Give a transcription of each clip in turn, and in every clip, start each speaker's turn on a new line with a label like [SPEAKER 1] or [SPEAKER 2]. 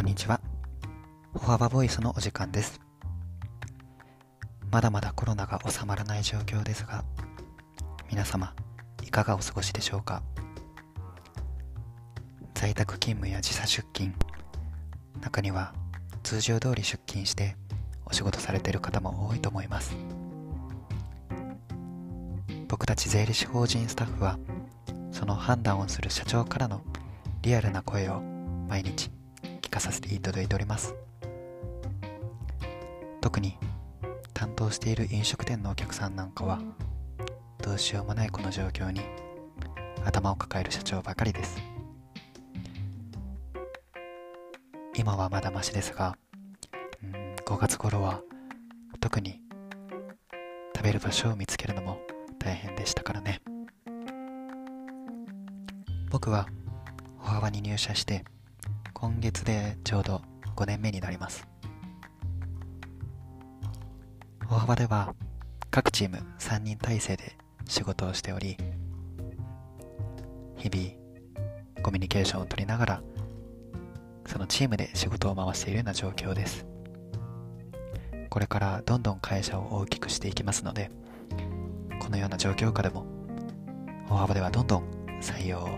[SPEAKER 1] こんにちは。歩幅ボイスのお時間です。まだまだコロナが収まらない状況ですが、皆様、いかがお過ごしでしょうか？在宅勤務や時差出勤、中には通常通り出勤してお仕事されている方も多いと思います。僕たち税理士法人スタッフは、その判断をする社長からのリアルな声を毎日聞かさせていただいております。特に担当している飲食店のお客さんなんかはどうしようもないこの状況に頭を抱える社長ばかりです。今はまだマシですが、うん、5月頃は特に食べる場所を見つけるのも大変でしたからね。僕は歩幅に入社して今月でちょうど5年目になります。歩幅では各チーム3人体制で仕事をしており日々コミュニケーションを取りながらそのチームで仕事を回しているような状況です。これからどんどん会社を大きくしていきますのでこのような状況下でも歩幅ではどんどん採用を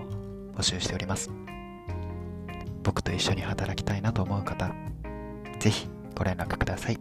[SPEAKER 1] 募集しております。僕と一緒に働きたいなと思う方、ぜひご連絡ください。